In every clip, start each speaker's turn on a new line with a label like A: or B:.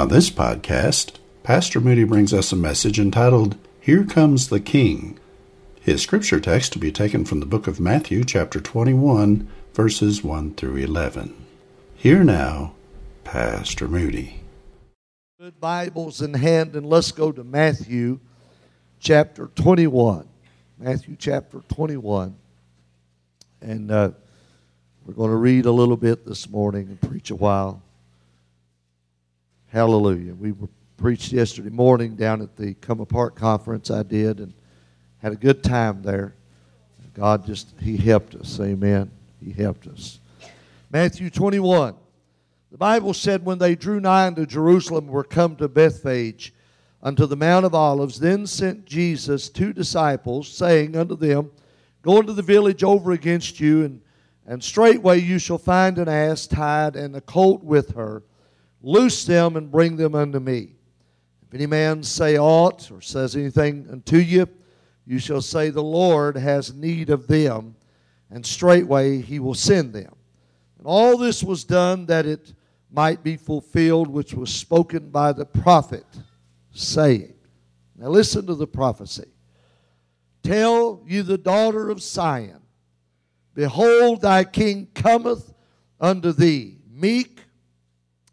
A: On this podcast, Pastor Moody brings us a message entitled, Here Comes the King. His scripture text to be taken from the book of Matthew, chapter 21, verses 1 through 11. Here now, Pastor Moody.
B: Good Bibles in hand, and let's go to Matthew chapter 21. Matthew chapter 21. And uh, we're going to read a little bit this morning and preach a while. Hallelujah. We were preached yesterday morning down at the Come Apart conference I did and had a good time there. God just, He helped us. Amen. He helped us. Matthew 21. The Bible said, When they drew nigh unto Jerusalem, were come to Bethphage, unto the Mount of Olives, then sent Jesus two disciples, saying unto them, Go into the village over against you, and, and straightway you shall find an ass tied and a colt with her. Loose them and bring them unto me. If any man say aught or says anything unto you, you shall say, The Lord has need of them, and straightway he will send them. And all this was done that it might be fulfilled, which was spoken by the prophet, saying, Now listen to the prophecy. Tell you the daughter of Zion, Behold, thy king cometh unto thee, meek,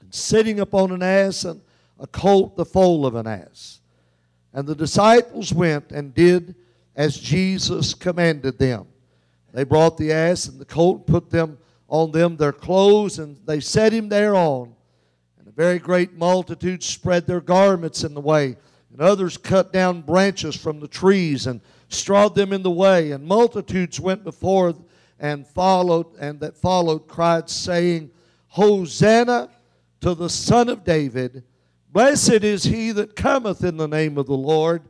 B: and sitting upon an ass, and a colt the foal of an ass. And the disciples went and did as Jesus commanded them. They brought the ass and the colt, put them on them their clothes, and they set him thereon. And a very great multitude spread their garments in the way, and others cut down branches from the trees and strawed them in the way. And multitudes went before and followed, and that followed cried, saying, Hosanna to the Son of David. Blessed is he that cometh in the name of the Lord.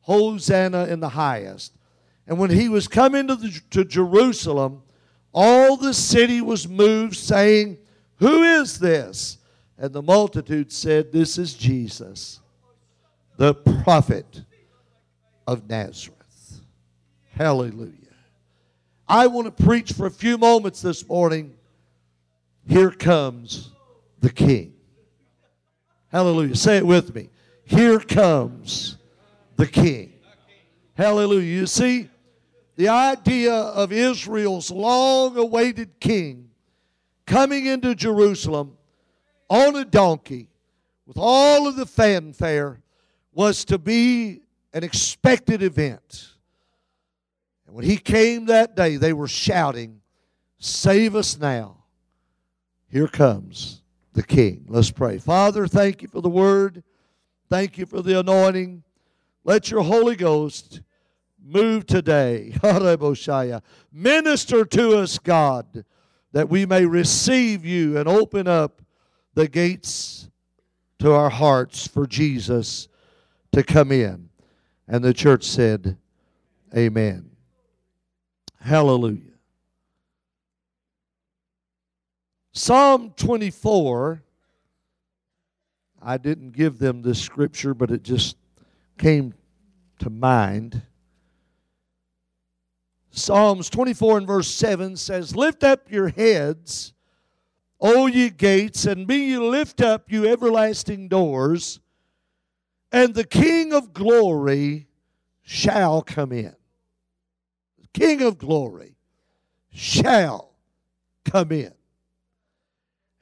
B: Hosanna in the highest. And when he was come into the, to Jerusalem, all the city was moved, saying, Who is this? And the multitude said, This is Jesus, the prophet of Nazareth. Hallelujah. I want to preach for a few moments this morning. Here comes the King. Hallelujah. Say it with me. Here comes the King. Hallelujah. You see, the idea of Israel's long awaited king coming into Jerusalem on a donkey with all of the fanfare was to be an expected event. And when he came that day, they were shouting, Save us now. Here comes the king. Let's pray. Father, thank you for the word. Thank you for the anointing. Let your Holy Ghost move today. Minister to us, God, that we may receive you and open up the gates to our hearts for Jesus to come in. And the church said, Amen. Hallelujah. Psalm 24, I didn't give them this scripture, but it just came to mind. Psalms 24 and verse 7 says, Lift up your heads, O ye gates, and be ye lift up, you everlasting doors, and the King of glory shall come in. The King of glory shall come in.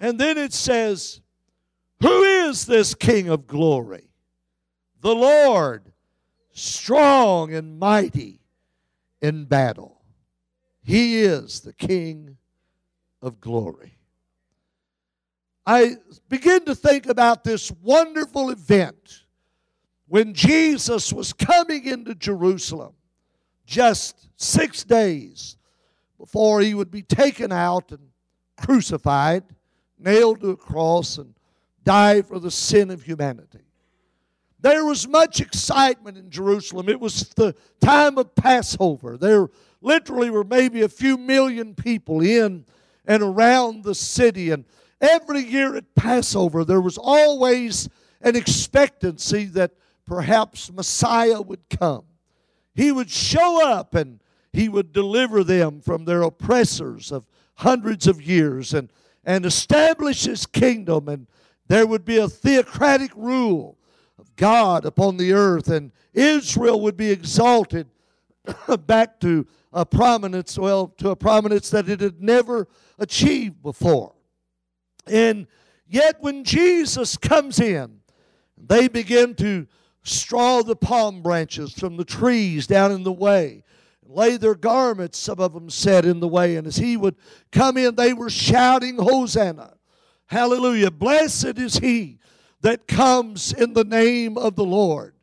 B: And then it says, Who is this King of glory? The Lord, strong and mighty in battle. He is the King of glory. I begin to think about this wonderful event when Jesus was coming into Jerusalem just six days before he would be taken out and crucified, nailed to a cross and die for the sin of humanity. There was much excitement in Jerusalem. It was the time of Passover. There literally were maybe a few million people in and around the city. And every year at Passover, there was always an expectancy that perhaps Messiah would come. He would show up and he would deliver them from their oppressors of hundreds of years and, and establish his kingdom. And there would be a theocratic rule of God upon the earth, and Israel would be exalted back to a prominence, well, to a prominence that it had never achieved before. And yet, when Jesus comes in, they begin to straw the palm branches from the trees down in the way, lay their garments, some of them said, in the way. And as he would come in, they were shouting, Hosanna! Hallelujah! Blessed is he that comes in the name of the Lord.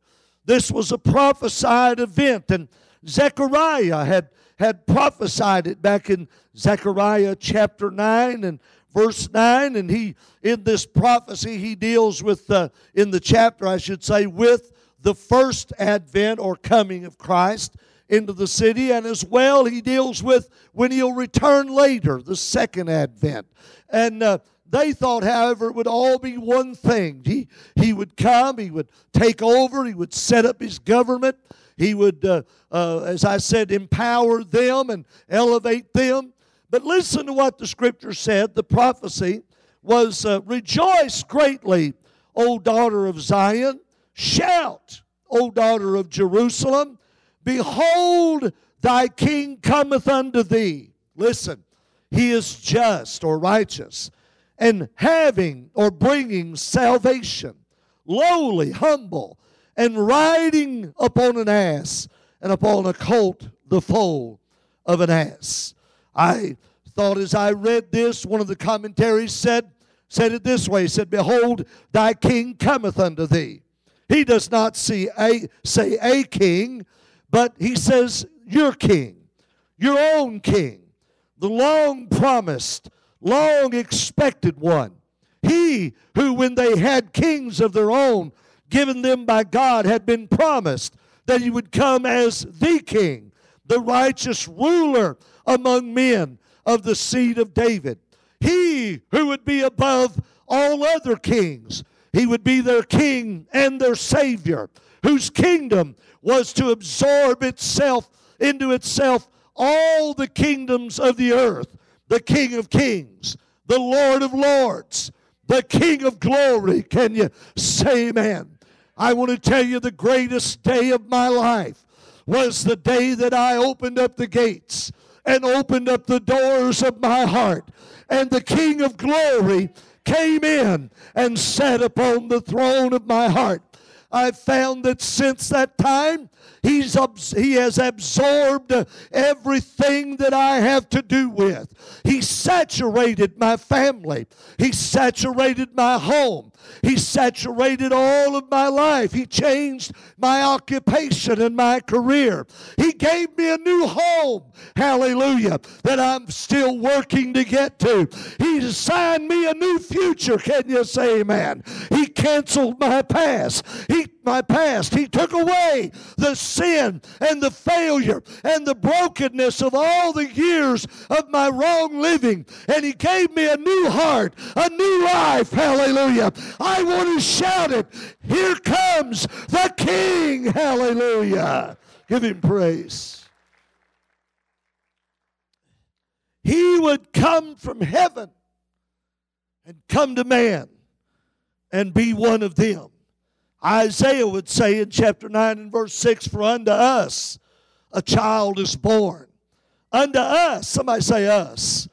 B: This was a prophesied event, and Zechariah had, had prophesied it back in Zechariah chapter 9 and verse 9. And he, in this prophecy, he deals with, uh, in the chapter, I should say, with the first advent or coming of Christ into the city, and as well, he deals with when he'll return later, the second advent. And uh, they thought, however, it would all be one thing. He, he would come, he would take over, he would set up his government, he would, uh, uh, as I said, empower them and elevate them. But listen to what the scripture said. The prophecy was uh, Rejoice greatly, O daughter of Zion. Shout, O daughter of Jerusalem. Behold, thy king cometh unto thee. Listen, he is just or righteous and having or bringing salvation, lowly, humble, and riding upon an ass and upon a colt, the foal of an ass. I thought as I read this, one of the commentaries said, said it this way, said, Behold, thy king cometh unto thee. He does not see a, say a king, but he says your king, your own king, the long promised, long expected one. He who, when they had kings of their own given them by God, had been promised that he would come as the king, the righteous ruler among men of the seed of David. He who would be above all other kings. He would be their king and their savior, whose kingdom was to absorb itself into itself all the kingdoms of the earth the King of Kings, the Lord of Lords, the King of Glory. Can you say amen? I want to tell you the greatest day of my life was the day that I opened up the gates and opened up the doors of my heart. And the King of Glory came in and sat upon the throne of my heart. I've found that since that time, He's, he has absorbed everything that I have to do with. He saturated my family. He saturated my home. He saturated all of my life. He changed my occupation and my career. He gave me a new home. Hallelujah. That I'm still working to get to. He assigned me a new future. Can you say amen? He canceled my past. He my past. He took away the sin and the failure and the brokenness of all the years of my wrong living. And He gave me a new heart, a new life. Hallelujah. I want to shout it. Here comes the King. Hallelujah. Give Him praise. He would come from heaven and come to man and be one of them. Isaiah would say in chapter 9 and verse 6 For unto us a child is born. Unto us, somebody say us,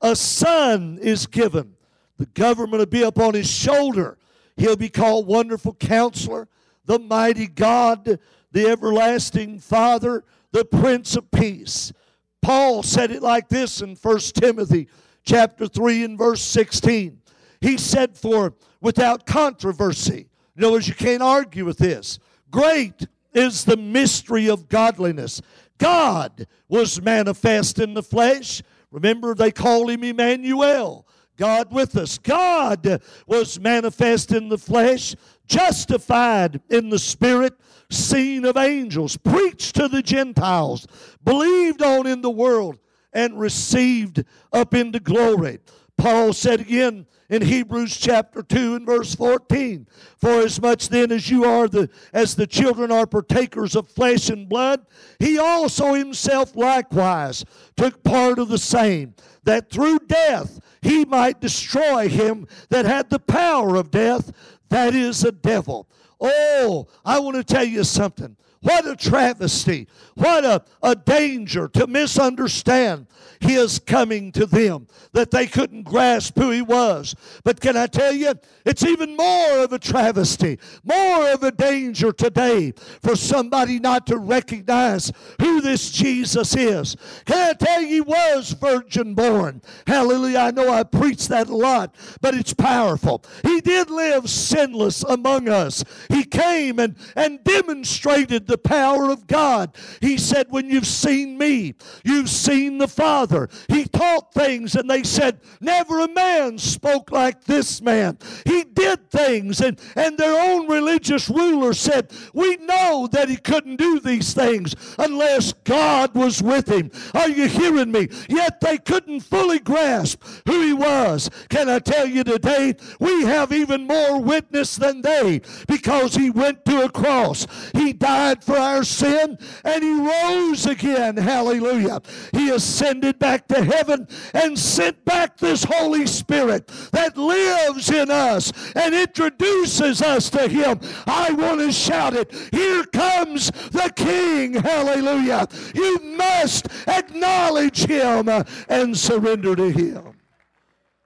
B: a son is given. The government will be upon his shoulder. He'll be called Wonderful Counselor, the Mighty God, the Everlasting Father, the Prince of Peace. Paul said it like this in 1 Timothy chapter 3 and verse 16. He said, For without controversy, in other words, you can't argue with this. Great is the mystery of godliness. God was manifest in the flesh. Remember, they called him Emmanuel. God with us. God was manifest in the flesh, justified in the spirit, seen of angels, preached to the Gentiles, believed on in the world, and received up into glory. Paul said again in Hebrews chapter 2 and verse 14, For as much then as you are the as the children are partakers of flesh and blood, he also himself likewise took part of the same, that through death he might destroy him that had the power of death, that is the devil. Oh, I want to tell you something. What a travesty. What a, a danger to misunderstand his coming to them, that they couldn't grasp who he was. But can I tell you, it's even more of a travesty, more of a danger today for somebody not to recognize who this Jesus is. Can I tell you, he was virgin born? Hallelujah. I know I preach that a lot, but it's powerful. He did live sinless among us. He came and, and demonstrated the power of God. He said, When you've seen me, you've seen the Father. He taught things, and they said, Never a man spoke like this man. He did things, and, and their own religious ruler said, We know that he couldn't do these things unless God was with him. Are you hearing me? Yet they couldn't fully grasp who he was. Can I tell you today, we have even more witness than they because he went to a cross. He died for our sin and he rose again. Hallelujah. He ascended back to heaven and sent back this Holy Spirit that lives in us and introduces us to him. I want to shout it. Here comes the King. Hallelujah. You must acknowledge him and surrender to him.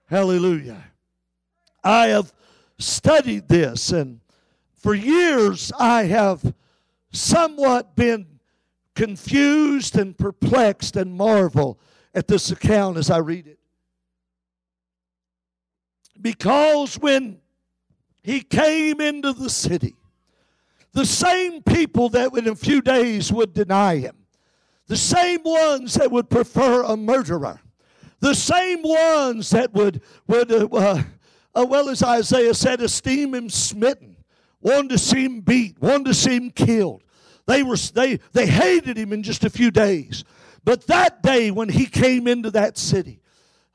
B: Hallelujah. I have studied this and for years I have somewhat been confused and perplexed and marvel at this account as I read it. Because when he came into the city, the same people that in a few days would deny him, the same ones that would prefer a murderer, the same ones that would, would uh, uh, uh well as Isaiah said, esteem him smitten, wanted to see him beat, wanted to see him killed. They, were, they, they hated him in just a few days. But that day when he came into that city,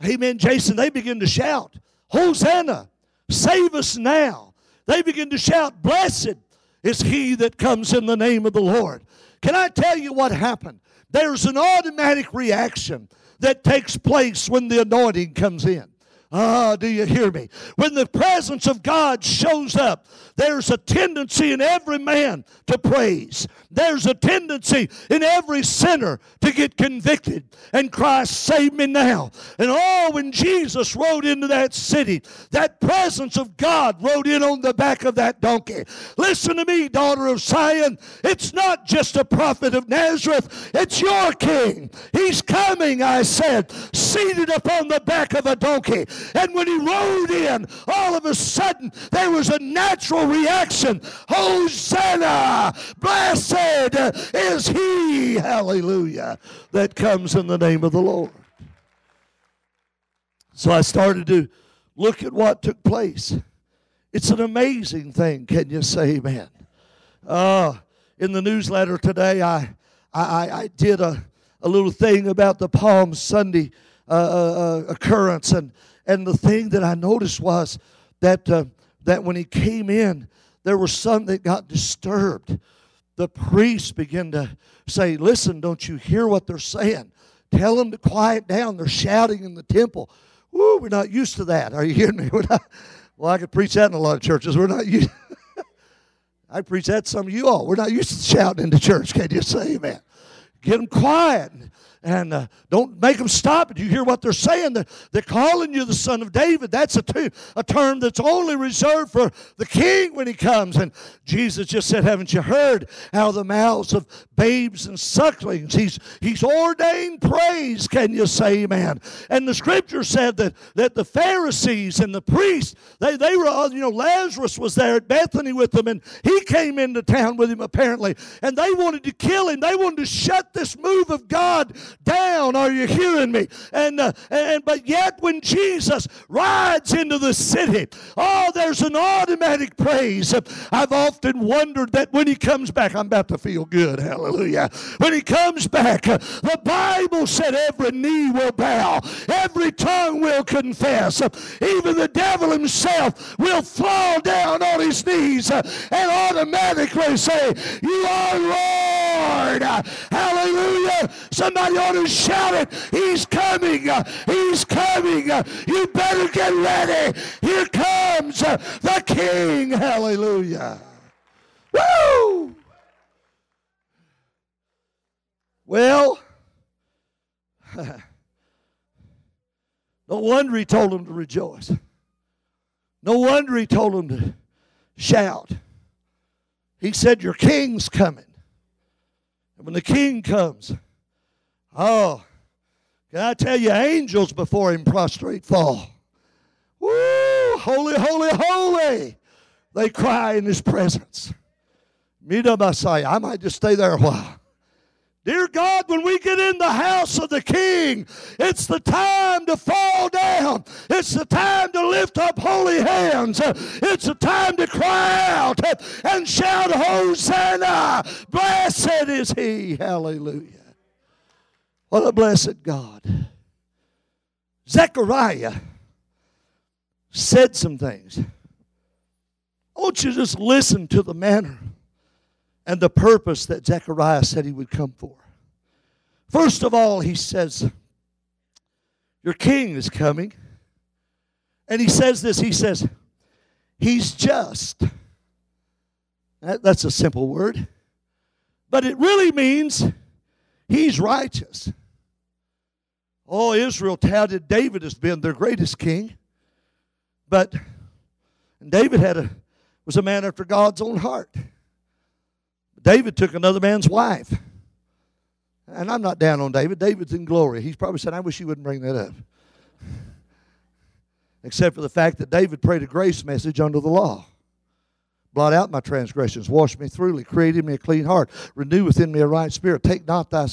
B: amen, Jason, they began to shout, Hosanna, save us now. They begin to shout, Blessed is he that comes in the name of the Lord. Can I tell you what happened? There's an automatic reaction that takes place when the anointing comes in. Ah, do you hear me? When the presence of God shows up, there's a tendency in every man to praise. There's a tendency in every sinner to get convicted and Christ Save me now. And oh, when Jesus rode into that city, that presence of God rode in on the back of that donkey. Listen to me, daughter of Zion. It's not just a prophet of Nazareth, it's your king. He's coming, I said, seated upon the back of a donkey. And when he rode in, all of a sudden there was a natural reaction Hosanna! Blessed is he, hallelujah, that comes in the name of the Lord. So I started to look at what took place. It's an amazing thing. Can you say amen? Uh, in the newsletter today, I, I, I did a, a little thing about the Palm Sunday uh, uh, uh occurrence, and and the thing that I noticed was that, uh, that when he came in, there were some that got disturbed. The priests begin to say, Listen, don't you hear what they're saying? Tell them to quiet down. They're shouting in the temple. Woo, we're not used to that. Are you hearing me? Not, well, I could preach that in a lot of churches. We're not used. I preach that to some of you all. We're not used to shouting in the church. Can you say amen? Get them quiet and uh, don't make them stop. Do you hear what they're saying? They're, they're calling you the son of David. That's a, t- a term that's only reserved for the king when he comes. And Jesus just said, Haven't you heard how the mouths of babes and sucklings, he's, he's ordained praise. Can you say amen? And the scripture said that, that the Pharisees and the priests, they, they were, you know, Lazarus was there at Bethany with them, and he came into town with him apparently. And they wanted to kill him. They wanted to shut this move of God down. Are you hearing me? And, uh, and but yet when Jesus rides into the city, oh, there's an automatic praise. I've often wondered that when he comes back, I'm about to feel good. Hallelujah. When he comes back, the Bible said every knee will bow, every tongue will confess, even the devil himself will fall down on his knees and automatically say, You are Lord. Hallelujah. Somebody ought to shout it. He's coming. He's coming. You better get ready. Here comes the King. Hallelujah. Woo! Well, no wonder he told them to rejoice. No wonder he told them to shout. He said, Your king's coming. And when the king comes, oh, can I tell you, angels before him prostrate fall. Woo! Holy, holy, holy! They cry in his presence. Mida Messiah. I might just stay there a while. Dear God, when we get in the house of the King, it's the time to fall down. It's the time to lift up holy hands. It's the time to cry out and shout, Hosanna! Blessed is He. Hallelujah. What a blessed God. Zechariah said some things. I want you to just listen to the manner and the purpose that Zechariah said he would come for. First of all, he says, Your king is coming. And he says this he says, He's just. That, that's a simple word. But it really means he's righteous. Oh, Israel touted David as being their greatest king. But David had a, was a man after God's own heart. David took another man's wife. And I'm not down on David. David's in glory. He's probably said, I wish you wouldn't bring that up. Except for the fact that David prayed a grace message under the law. Blot out my transgressions, wash me thoroughly, create me a clean heart, renew within me a right spirit. Take not thy,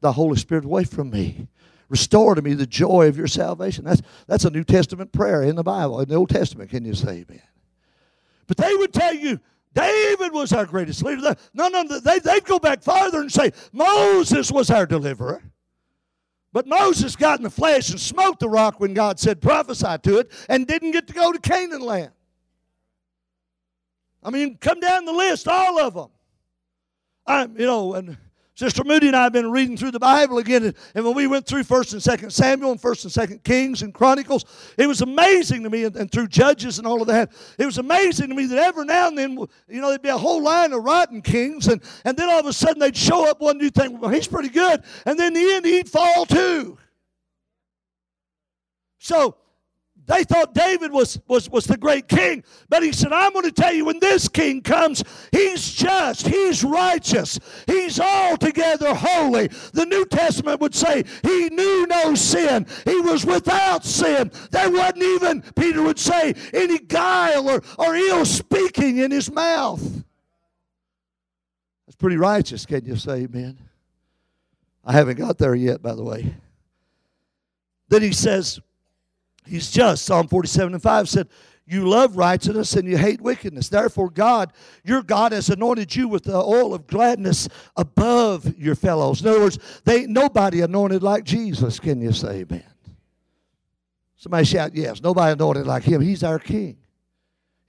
B: the Holy Spirit away from me. Restore to me the joy of your salvation. That's, that's a New Testament prayer in the Bible, in the Old Testament. Can you say amen? But they would tell you, David was our greatest leader. No, no, they, they'd go back farther and say, Moses was our deliverer. But Moses got in the flesh and smote the rock when God said, prophesy to it, and didn't get to go to Canaan land. I mean, come down the list, all of them. I'm, you know, and Sister Moody and I have been reading through the Bible again, and when we went through First and Second Samuel and First and Second Kings and Chronicles, it was amazing to me, and, and, through Judges and all of that, it was amazing to me that every now and then, you know, there'd be a whole line of rotten kings, and, and then all of a sudden they'd show up one new thing. Well, he's pretty good, and then in the end he'd fall too. So they thought David was, was, was the great king. But he said, I'm going to tell you, when this king comes, he's just, he's righteous, he's altogether holy. The New Testament would say he knew no sin, he was without sin. There wasn't even, Peter would say, any guile or, or ill speaking in his mouth. That's pretty righteous, can you say amen? I haven't got there yet, by the way. Then he says, He's just. Psalm 47 and 5 said, You love righteousness and you hate wickedness. Therefore, God, your God, has anointed you with the oil of gladness above your fellows. In other words, they ain't nobody anointed like Jesus. Can you say amen? Somebody shout, Yes. Nobody anointed like him. He's our King.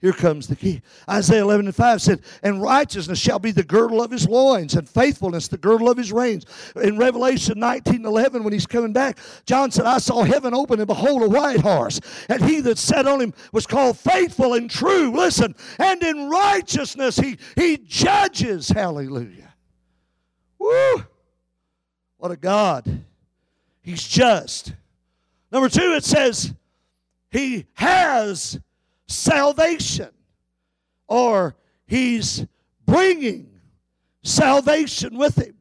B: Here comes the key. Isaiah 11 and 5 said, And righteousness shall be the girdle of his loins, and faithfulness the girdle of his reins. In Revelation 19 11, when he's coming back, John said, I saw heaven open, and behold, a white horse. And he that sat on him was called faithful and true. Listen, and in righteousness he, he judges. Hallelujah. Woo! What a God. He's just. Number two, it says, He has salvation, or he's bringing salvation with him.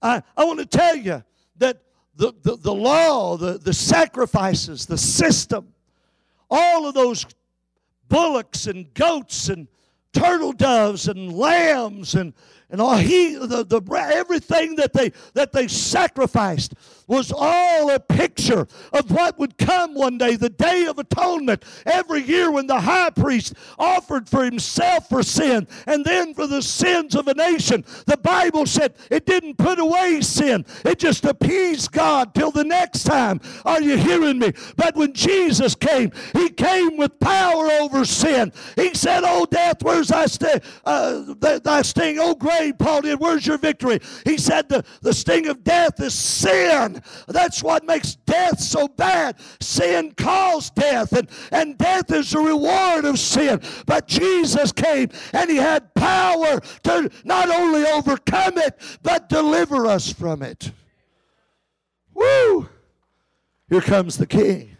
B: I, I want to tell you that the, the, the law, the, the sacrifices, the system, all of those bullocks and goats and turtle doves and lambs and, and all he the, the everything that they that they sacrificed was all a picture of what would come one day the day of atonement every year when the high priest offered for himself for sin and then for the sins of a nation the bible said it didn't put away sin it just appeased god till the next time are you hearing me but when jesus came he came with power over sin he said oh death where's thy, st- uh, thy sting oh grave Paul did. Where's your victory? He said the, the sting of death is sin. That's what makes death so bad. Sin caused death, and, and death is the reward of sin. But Jesus came and he had power to not only overcome it, but deliver us from it. Woo! Here comes the King.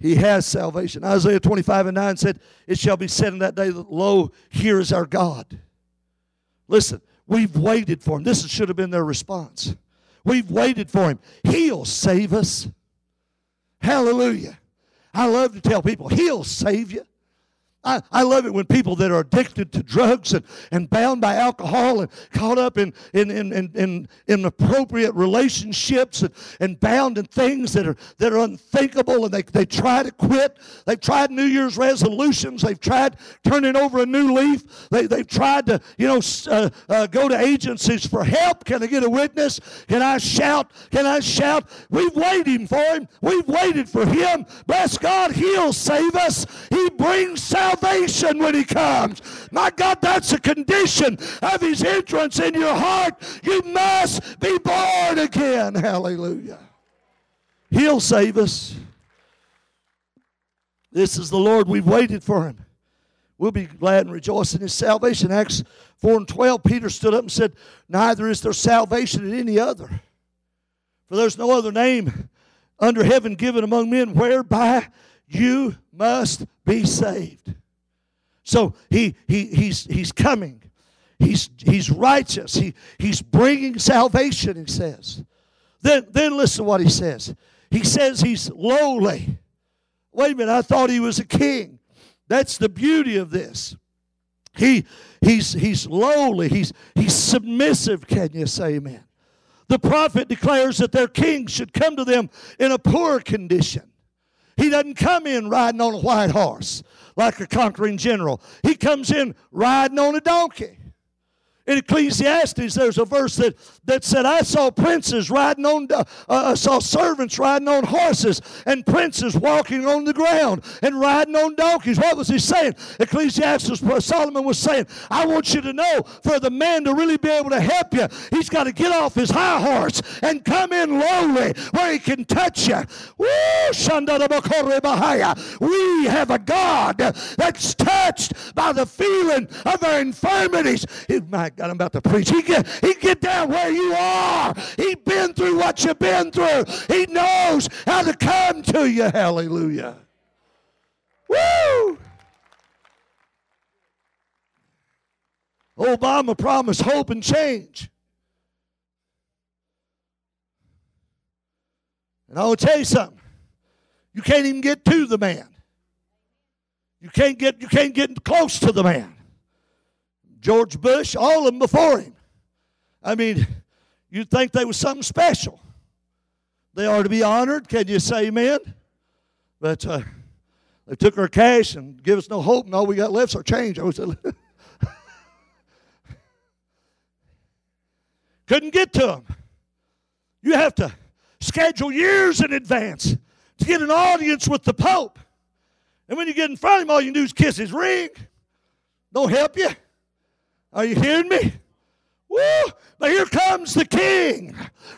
B: He has salvation. Isaiah 25 and 9 said, It shall be said in that day, Lo, here is our God. Listen, we've waited for him. This should have been their response. We've waited for him. He'll save us. Hallelujah. I love to tell people, He'll save you. I, I love it when people that are addicted to drugs and, and bound by alcohol and caught up in, in, in, in, in inappropriate relationships and, and bound in things that are, that are unthinkable and they, they try to quit. They've tried New Year's resolutions. They've tried turning over a new leaf. They, they've tried to, you know, uh, uh, go to agencies for help. Can I get a witness? Can I shout? Can I shout? We've waited for him. We've waited for him. Bless God, he'll save us. He brings salvation salvation when He comes. My God, that's a condition of His entrance in your heart. You must be born again. Hallelujah. He'll save us. This is the Lord. We've waited for Him. We'll be glad and rejoice in His salvation. Acts 4 and 12, Peter stood up and said, Neither is there salvation in any other. For there's no other name under heaven given among men whereby you must be saved. So he, he, he's, he's coming. He's, he's righteous. He, he's bringing salvation, he says. Then, then listen to what he says. He says he's lowly. Wait a minute, I thought he was a king. That's the beauty of this. He, he's, he's lowly. He's, he's submissive. Can you say amen? The prophet declares that their king should come to them in a poor condition. He doesn't come in riding on a white horse like a conquering general. He comes in riding on a donkey. In Ecclesiastes, there's a verse that, that said, I saw princes riding on, uh, I saw servants riding on horses and princes walking on the ground and riding on donkeys. What was he saying? Ecclesiastes, Solomon was saying, I want you to know for the man to really be able to help you, he's got to get off his high horse and come in lowly where he can touch you. We have a God that's touched by the feeling of our infirmities. My God, I'm about to preach. He get, he get down where you are. He been through what you've been through. He knows how to come to you. Hallelujah. Woo! Obama promised hope and change. And I will tell you something. You can't even get to the man. You can't get you can't get close to the man. George Bush, all of them before him. I mean, you'd think they was something special. They are to be honored. Can you say amen? But uh, they took our cash and give us no hope, and all we got left is our change. I was couldn't get to them. You have to schedule years in advance to get an audience with the Pope. And when you get in front of him, all you do is kiss his ring. Don't help you. Are you hearing me? Woo! But here comes the king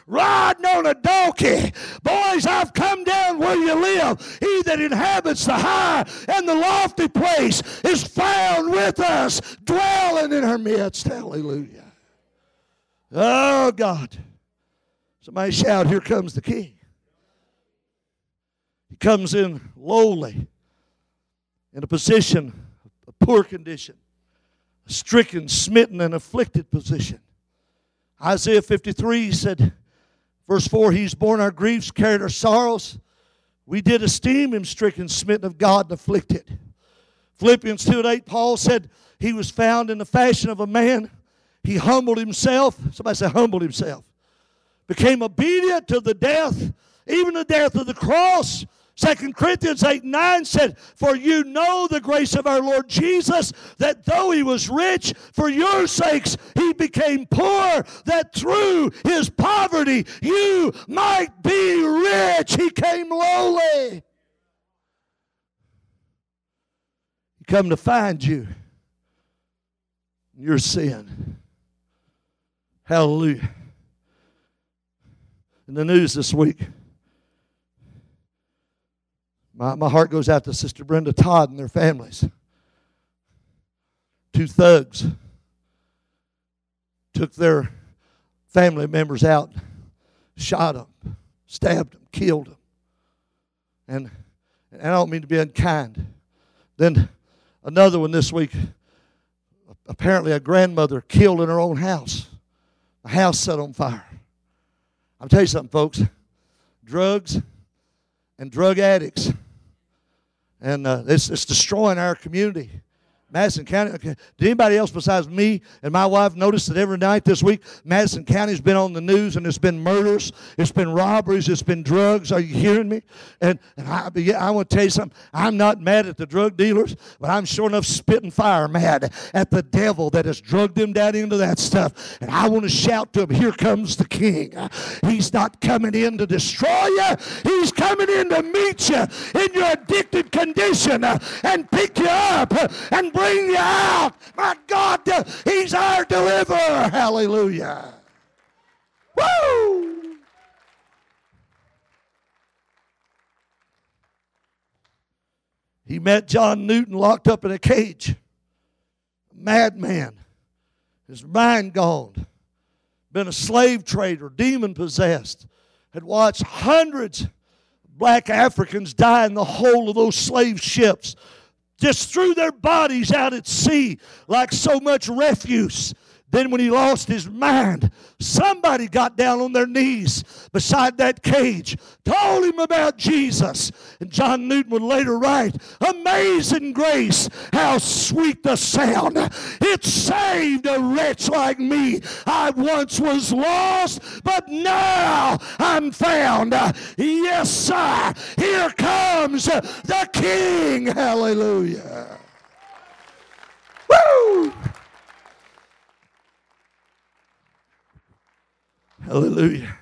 B: riding on a donkey. Boys, I've come down where you live. He that inhabits the high and the lofty place is found with us, dwelling in our midst. Hallelujah. Oh, God. Somebody shout, Here comes the king. He comes in lowly, in a position, a poor condition stricken, smitten, and afflicted position. Isaiah 53 said, verse 4 He's borne our griefs, carried our sorrows. We did esteem him stricken, smitten of God, and afflicted. Philippians 2 and 8, Paul said he was found in the fashion of a man. He humbled himself. Somebody say, humbled himself. Became obedient to the death, even the death of the cross. Second Corinthians 8 9 said, For you know the grace of our Lord Jesus, that though he was rich, for your sakes he became poor, that through his poverty you might be rich. He came lowly. He come to find you your sin. Hallelujah. In the news this week, my, my heart goes out to Sister Brenda Todd and their families. Two thugs took their family members out, shot them, stabbed them, killed them. And, and I don't mean to be unkind. Then another one this week, apparently a grandmother killed in her own house. A house set on fire. I'll tell you something, folks. Drugs and drug addicts and uh, it's, it's destroying our community. Madison County. Okay. Did anybody else besides me and my wife notice that every night this week, Madison County's been on the news and it's been murders, it's been robberies, it's been drugs. Are you hearing me? And, and I, yeah, I want to tell you something. I'm not mad at the drug dealers, but I'm sure enough spitting fire mad at the devil that has drugged them down into that stuff. And I want to shout to him, Here comes the King. He's not coming in to destroy you, he's coming in to meet you in your addicted condition and pick you up and bring bring you out. My God, He's our deliverer. Hallelujah. Woo! He met John Newton locked up in a cage. Madman. His mind gone. Been a slave trader, demon possessed. Had watched hundreds black Africans die in the hold of those slave ships just threw their bodies out at sea like so much refuse. Then, when he lost his mind, somebody got down on their knees beside that cage, told him about Jesus. And John Newton would later write, Amazing grace, how sweet the sound. It saved a wretch like me. I once was lost, but now I'm found. Yes, sir. Here comes the King. Hallelujah. Woo! Hallelujah.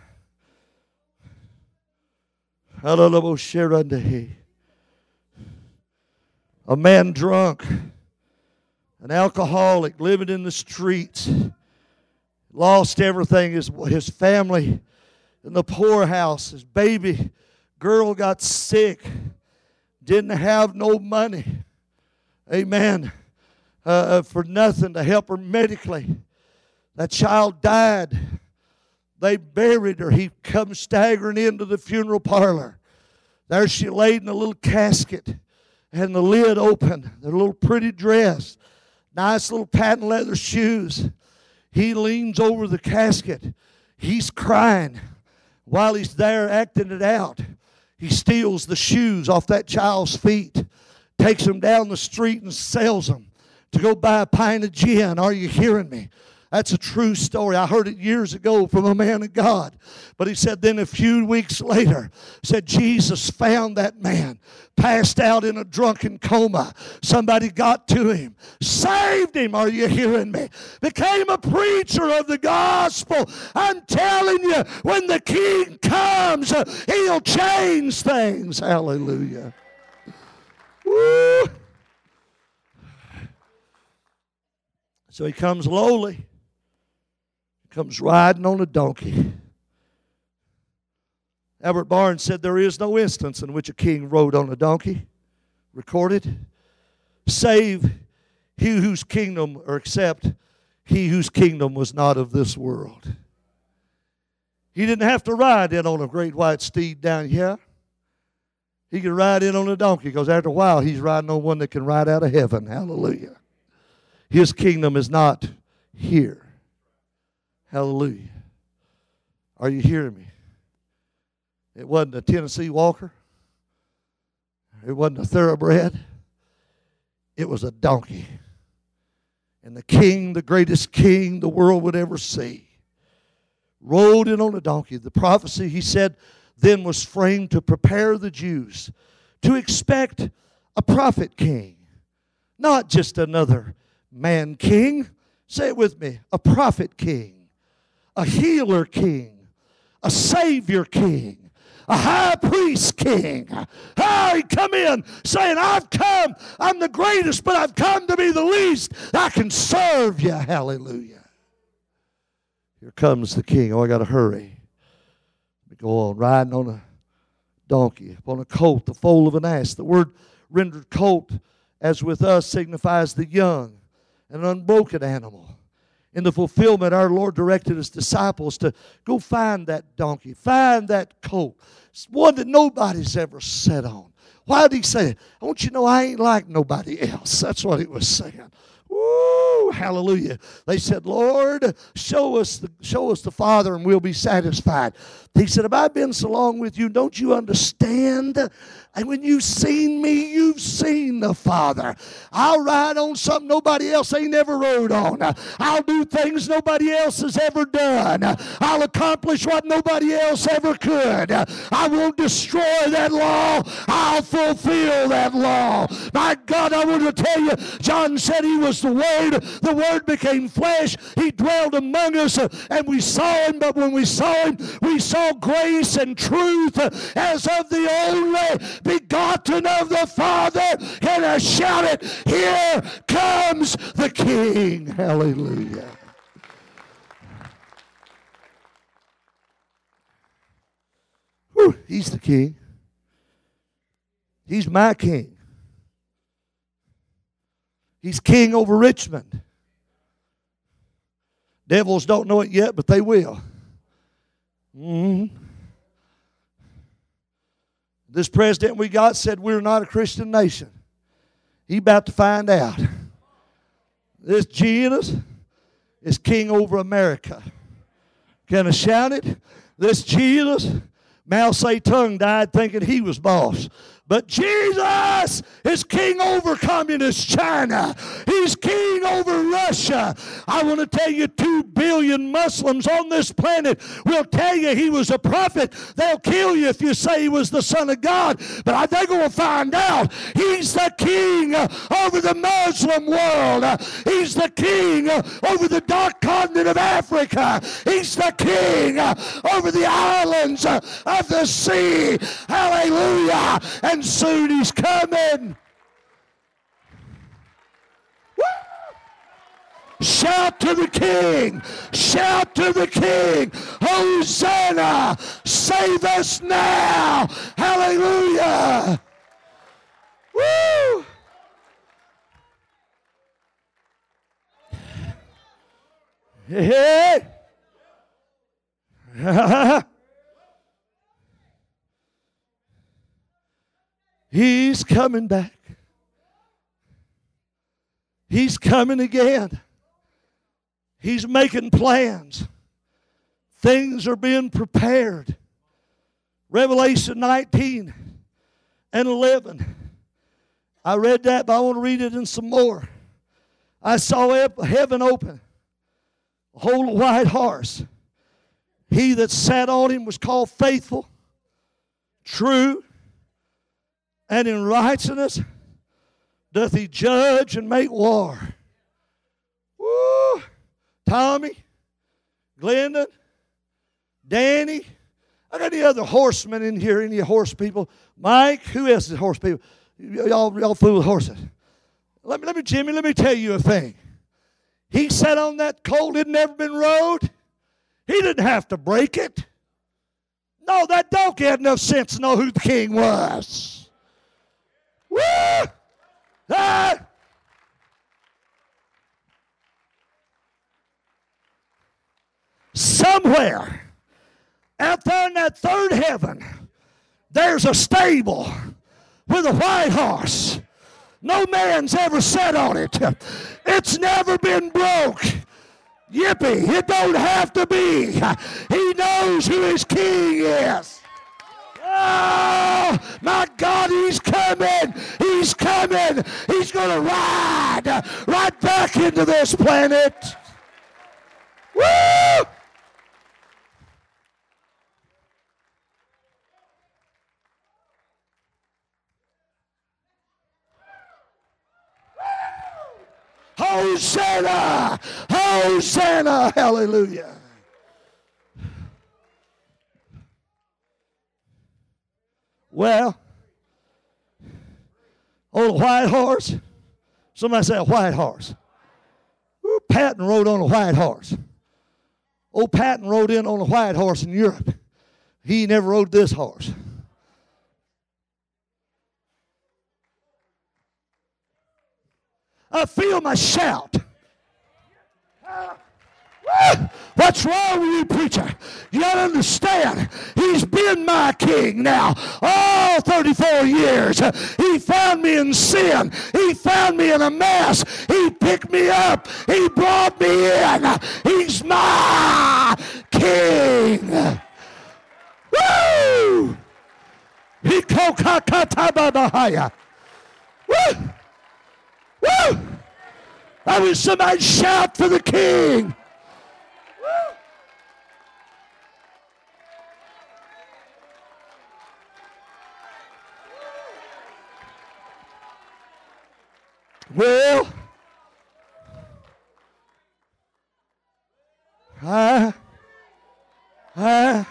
B: A man drunk, an alcoholic living in the streets, lost everything. His, his family in the poorhouse, his baby girl got sick, didn't have no money. Amen. Uh, uh for nothing to help her medically. That child died. They buried her. He come staggering into the funeral parlor. There she laid in a little casket and the lid open, the little pretty dress, nice little patent leather shoes. He leans over the casket. He's crying while he's there acting it out. He steals the shoes off that child's feet, takes them down the street and sells them to go buy a pint of gin. Are you hearing me? That's a true story. I heard it years ago from a man of God. But he said then a few weeks later, said Jesus found that man passed out in a drunken coma. Somebody got to him, saved him. Are you hearing me? Became a preacher of the gospel. I'm telling you, when the king comes, he'll change things. Hallelujah. Woo. So he comes lowly comes riding on a donkey. Albert Barnes said there is no instance in which a king rode on a donkey, recorded, save he whose kingdom, or except he whose kingdom was not of this world. He didn't have to ride in on a great white steed down here. He could ride in on a donkey because after a while he's riding on one that can ride out of heaven. Hallelujah. His kingdom is not here. Hallelujah. Are you hearing me? It wasn't a Tennessee Walker. It wasn't a thoroughbred. it was a donkey. And the king, the greatest king the world would ever see, rode in on a donkey. The prophecy, he said, then was framed to prepare the Jews to expect a prophet king, not just another man king. Say it with me a prophet king, a healer king, a savior king, a high priest king. Oh, he come in saying, I've come, I'm the greatest, but I've come to be the least. I can serve you. Hallelujah. Here comes the king. Oh, I got to hurry. We go on riding on a donkey, upon a colt, the foal of an ass. The word rendered colt, as with us, signifies the young, an unbroken animal. In the fulfillment, our Lord directed his disciples to go find that donkey, find that colt, one that nobody's ever sat on. Why did he say it? I want you to know I ain't like nobody else. That's what he was saying. Woo, hallelujah. They said, Lord, show us the show us the Father and we'll be satisfied. He said, Have I been so long with you? Don't you understand? And when you've seen me, you've seen the Father. I'll ride on something nobody else ain't ever rode on. I'll do things nobody else has ever done. I'll accomplish what nobody else ever could. I won't destroy that law. I'll fulfill that law. My God, I want to tell you, John said he was the Word. The Word became flesh. He dwelled among us, and we saw him. But when we saw him, we saw grace and truth as of the only begotten of the Father. And I shouted, Here comes the King. Hallelujah. He's the King. He's my King. He's King over Richmond. Devils don't know it yet, but they will. Mm-hmm. This president we got said we're not a Christian nation. He about to find out. This Jesus is king over America. Can I shout it? This Jesus, Mao Zedong died thinking he was boss. But Jesus is king over communist China. He's king over Russia. I want to tell you, two billion Muslims on this planet will tell you he was a prophet. They'll kill you if you say he was the Son of God. But they're going to find out he's the king over the Muslim world. He's the king over the dark continent of Africa. He's the king over the islands of the sea. Hallelujah. And and soon he's coming. Shout to the King! Shout to the King! Hosanna! Save us now! Hallelujah! Woo! Hey! He's coming back. He's coming again. He's making plans. Things are being prepared. Revelation 19 and 11. I read that, but I want to read it in some more. I saw heaven open, a whole white horse. He that sat on him was called faithful, true, and in righteousness doth he judge and make war. Woo! Tommy, Glendon, Danny. I got any other horsemen in here? Any horse people? Mike, who else is horse people? Y'all, y'all fool with horses. Let me, let me, Jimmy, let me tell you a thing. He sat on that colt, it never been rode. He didn't have to break it. No, that donkey had enough sense to know who the king was. Woo! Ah! Somewhere out there in that third heaven, there's a stable with a white horse. No man's ever sat on it. It's never been broke. Yippee, it don't have to be. He knows who his king is. Oh, my God, he's coming. He's coming. He's going to ride right back into this planet. Woo! Hosanna! Hosanna! Hallelujah! Well, a white horse. Somebody say a white horse. Ooh, Patton rode on a white horse. Old Patton rode in on a white horse in Europe. He never rode this horse. I feel my shout. What's wrong with you, preacher? You don't understand. He's been my king now all 34 years. He found me in sin. He found me in a mess. He picked me up. He brought me in. He's my king. Woo! He Woo! Woo! I wish somebody shout for the king. Well, I, I,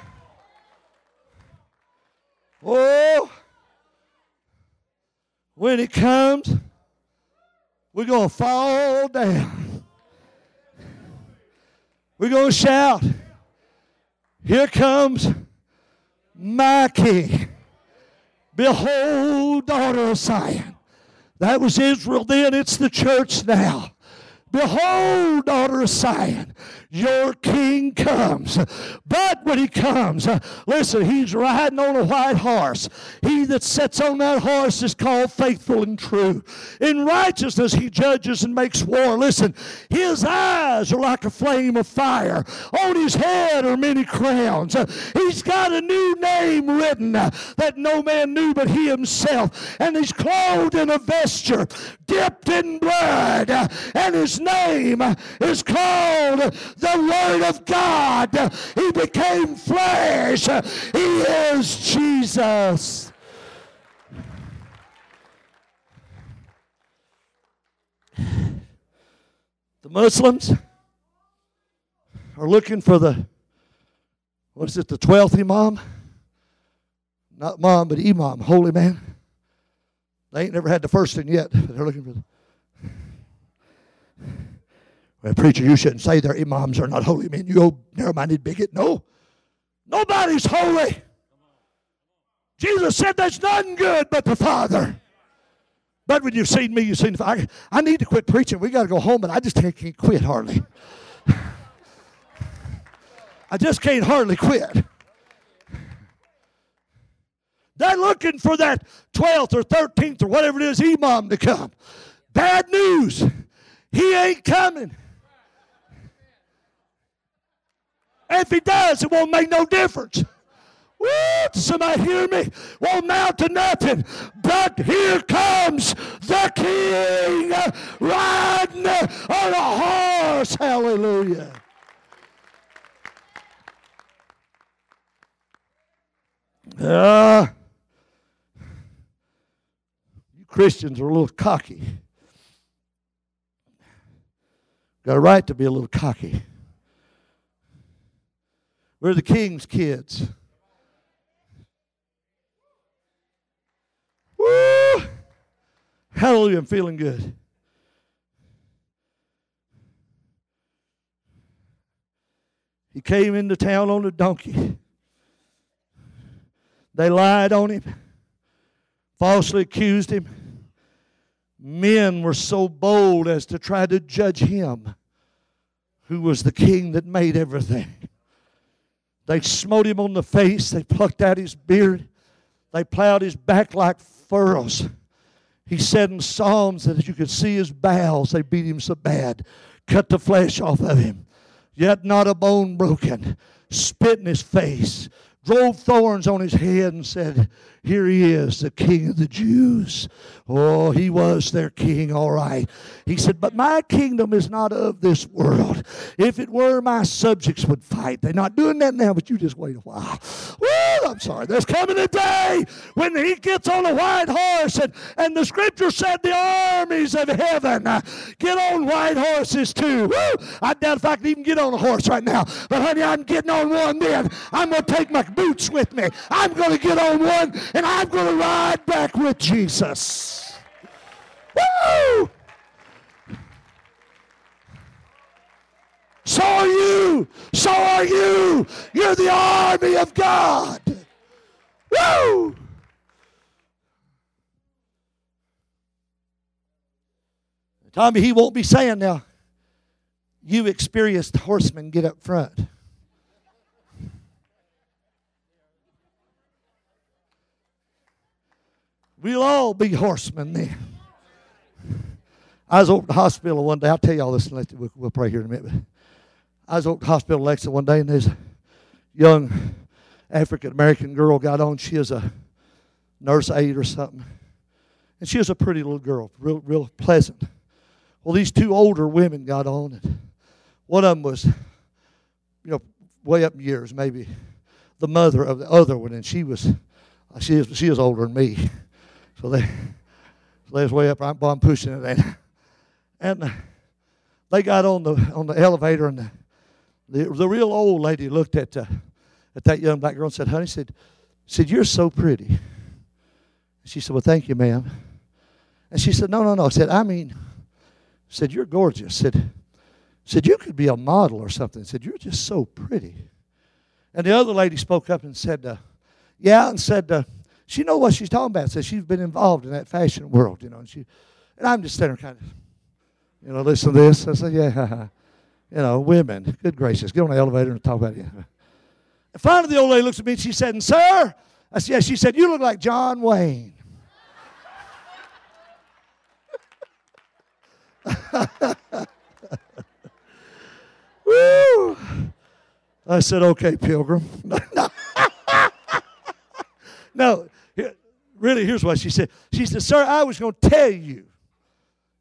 B: oh, when it comes, we're going to fall down. We're going to shout, Here comes my king. Behold, daughter of Zion. That was Israel then, it's the church now. Behold, daughter of Zion, your king comes. But when he comes, uh, listen, he's riding on a white horse. He that sits on that horse is called faithful and true. In righteousness, he judges and makes war. Listen, his eyes are like a flame of fire. On his head are many crowns. Uh, he's got a new name written uh, that no man knew but he himself. And he's clothed in a vesture dipped in blood. And his name is called the Word of God. He became flesh. He is Jesus. The Muslims are looking for the, what is it, the 12th Imam? Not Mom, but Imam, holy man. They ain't never had the first one yet. They're looking for the well, preacher, you shouldn't say their imams are not holy men. You old narrow-minded bigot. No. Nobody's holy. Jesus said there's none good but the Father. But when you've seen me, you've seen the Father. I, need to quit preaching. We got to go home, but I just can't quit hardly. I just can't hardly quit. They're looking for that 12th or 13th or whatever it is imam to come. Bad news. He ain't coming. If he does, it won't make no difference. Woo, somebody hear me? Won't amount to nothing. But here comes the king riding on a horse. Hallelujah. Uh, you Christians are a little cocky. Got a right to be a little cocky. We're the king's kids. Woo! Hallelujah, I'm feeling good. He came into town on a donkey. They lied on him, falsely accused him. Men were so bold as to try to judge him, who was the king that made everything. They smote him on the face. They plucked out his beard. They plowed his back like furrows. He said in Psalms that you could see his bowels. They beat him so bad. Cut the flesh off of him. Yet not a bone broken. Spit in his face. drove thorns on his head and said, Here he is, the king of the Jews. Oh, he was their king, all right. He said, But my kingdom is not of this world. If it were, my subjects would fight. They're not doing that now, but you just wait a while. Well, I'm sorry. There's coming a day when he gets on a white horse, and, and the scripture said the armies of heaven uh, get on white horses too. Woo! I doubt if I could even get on a horse right now. But honey, I'm getting on one then. I'm going to take my boots with me. I'm going to get on one, and I'm going to ride back with Jesus. Woo! So are you. So are you. You're the army of God. Woo! Tommy, he won't be saying now, you experienced horsemen get up front. We'll all be horsemen then. I was over at the hospital one day. I'll tell you all this we'll, we'll pray here in a minute. I was over at the hospital Lexington one day, and a young African American girl got on. She is a nurse aide or something. And she was a pretty little girl, real, real pleasant. Well, these two older women got on, and one of them was, you know, way up in years, maybe the mother of the other one, and she was, she is, she was older than me. So they, so they was way up. I'm, pushing it, and, and they got on the on the elevator, and the, the, the real old lady looked at uh, at that young black girl and said, "Honey," said, "said You're so pretty." She said, "Well, thank you, ma'am." And she said, "No, no, no." I said, "I mean," said, "You're gorgeous." Said, "said You could be a model or something." Said, "You're just so pretty." And the other lady spoke up and said, uh, "Yeah," and said, uh, "She know what she's talking about." Said she's been involved in that fashion world, you know. And she, and I'm just there kind of, you know, listen to this. I said, "Yeah." You know, women, good gracious, get on the elevator and talk about it. And finally, the old lady looks at me and she said, and Sir, I said, Yes. She said, You look like John Wayne. Woo! I said, Okay, Pilgrim. no, really, here's what she said. She said, Sir, I was going to tell you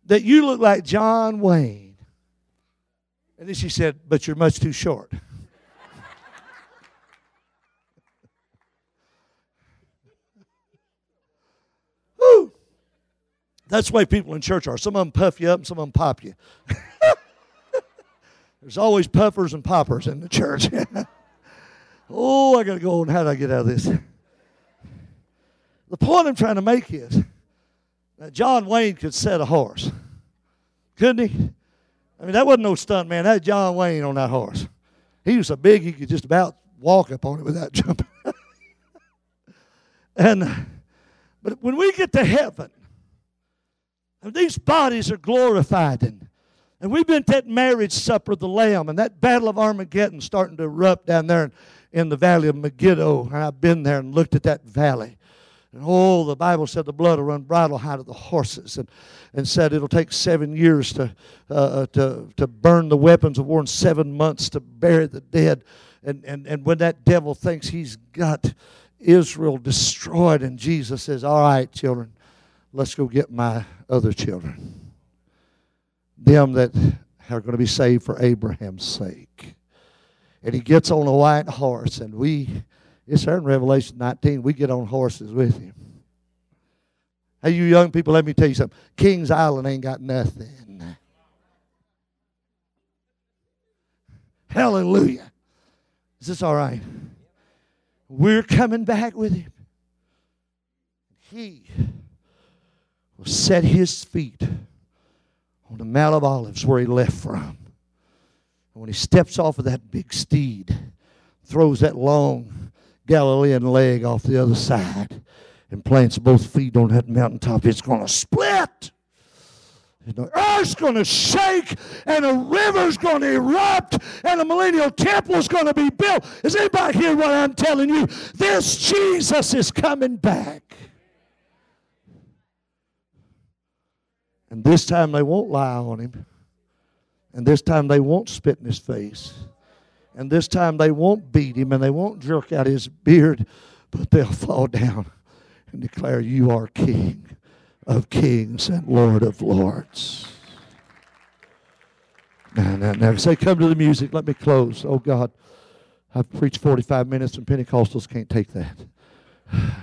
B: that you look like John Wayne. And then she said, But you're much too short. Woo! That's the way people in church are. Some of them puff you up and some of them pop you. There's always puffers and poppers in the church. oh, I got to go on. How do I get out of this? The point I'm trying to make is that John Wayne could set a horse. Couldn't he? I mean, that wasn't no stunt man. That John Wayne on that horse. He was so big he could just about walk up on it without jumping. and but when we get to heaven, and these bodies are glorified and and we've been to that marriage supper of the Lamb and that battle of Armageddon starting to erupt down there in the valley of Megiddo. And I've been there and looked at that valley. And oh, the Bible said the blood will run bridle high to the horses, and, and said it'll take seven years to, uh, to, to burn the weapons of war and seven months to bury the dead. And, and, and when that devil thinks he's got Israel destroyed, and Jesus says, All right, children, let's go get my other children. Them that are going to be saved for Abraham's sake. And he gets on a white horse, and we it's there in Revelation 19. We get on horses with him. Hey, you young people, let me tell you something. King's Island ain't got nothing. Hallelujah. Is this all right? We're coming back with him. He will set his feet on the Mount of Olives where he left from. And when he steps off of that big steed, throws that long Galilean leg off the other side and plants both feet on that mountaintop, it's going to split. And the earth's going to shake, and a river's going to erupt, and a millennial temple is going to be built. Is anybody hear what I'm telling you? This Jesus is coming back. And this time they won't lie on him. And this time they won't spit in his face. And this time they won't beat him and they won't jerk out his beard, but they'll fall down and declare, You are King of kings and Lord of lords. Now, now, now, say, Come to the music. Let me close. Oh, God. I've preached 45 minutes and Pentecostals can't take that. I'm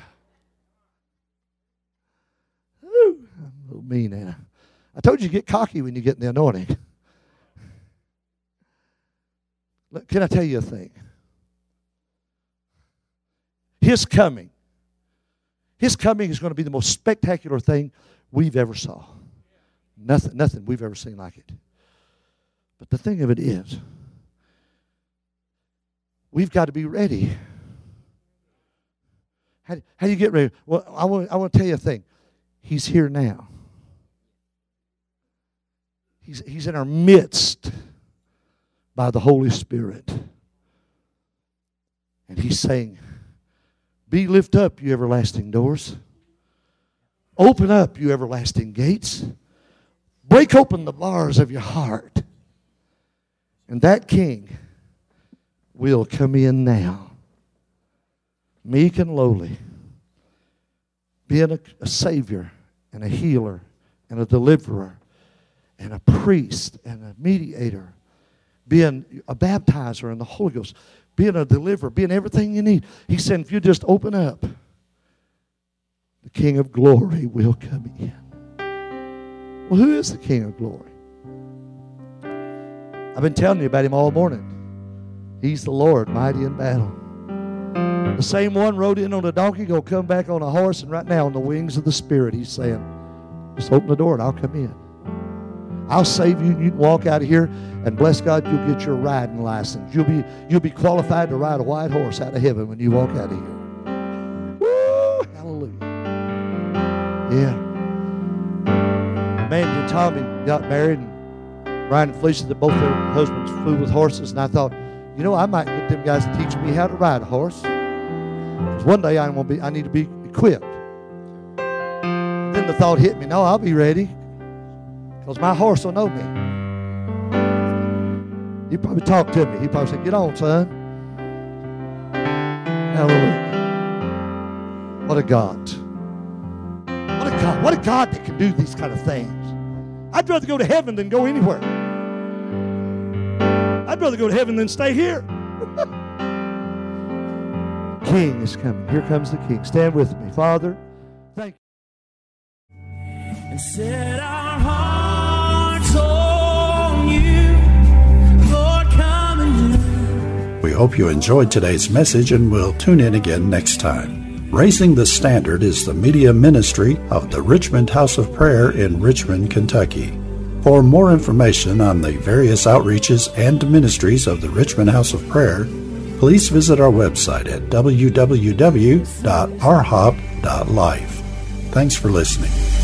B: a little mean, Anna. I told you to get cocky when you get in the anointing. Look, Can I tell you a thing? His coming, His coming is going to be the most spectacular thing we've ever saw. Nothing, nothing we've ever seen like it. But the thing of it is, we've got to be ready. How, how do you get ready? Well, I want, I want to tell you a thing. He's here now. He's, he's in our midst by the Holy Spirit. And he's saying, Be lift up, you everlasting doors. Open up, you everlasting gates. Break open the bars of your heart. And that king will come in now, meek and lowly, being a, a savior and a healer and a deliverer and a priest and a mediator, being a baptizer in the Holy Ghost, being a deliverer, being everything you need. He said, if you just open up, the King of glory will come in. Well, who is the King of glory? I've been telling you about him all morning. He's the Lord, mighty in battle. The same one rode in on a donkey, gonna come back on a horse, and right now on the wings of the Spirit, he's saying, just open the door and I'll come in. I'll save you. You can walk out of here and bless God, you'll get your riding license. You'll be you'll be qualified to ride a white horse out of heaven when you walk out of here. Woo! Hallelujah. Yeah. Mandy and Tommy got married and Brian and Felicia, both their husbands flew with horses, and I thought, you know, I might get them guys to teach me how to ride a horse. One day I'm gonna be I need to be equipped. Then the thought hit me, no, I'll be ready. Because my horse will know me. He probably talked to me. He probably said, Get on, son. Hallelujah. What a God. What a God. What a God that can do these kind of things. I'd rather go to heaven than go anywhere. I'd rather go to heaven than stay here. king is coming. Here comes the king. Stand with me. Father, thank you.
A: We hope you enjoyed today's message and will tune in again next time. Raising the Standard is the media ministry of the Richmond House of Prayer in Richmond, Kentucky. For more information on the various outreaches and ministries of the Richmond House of Prayer, please visit our website at www.rhop.life. Thanks for listening.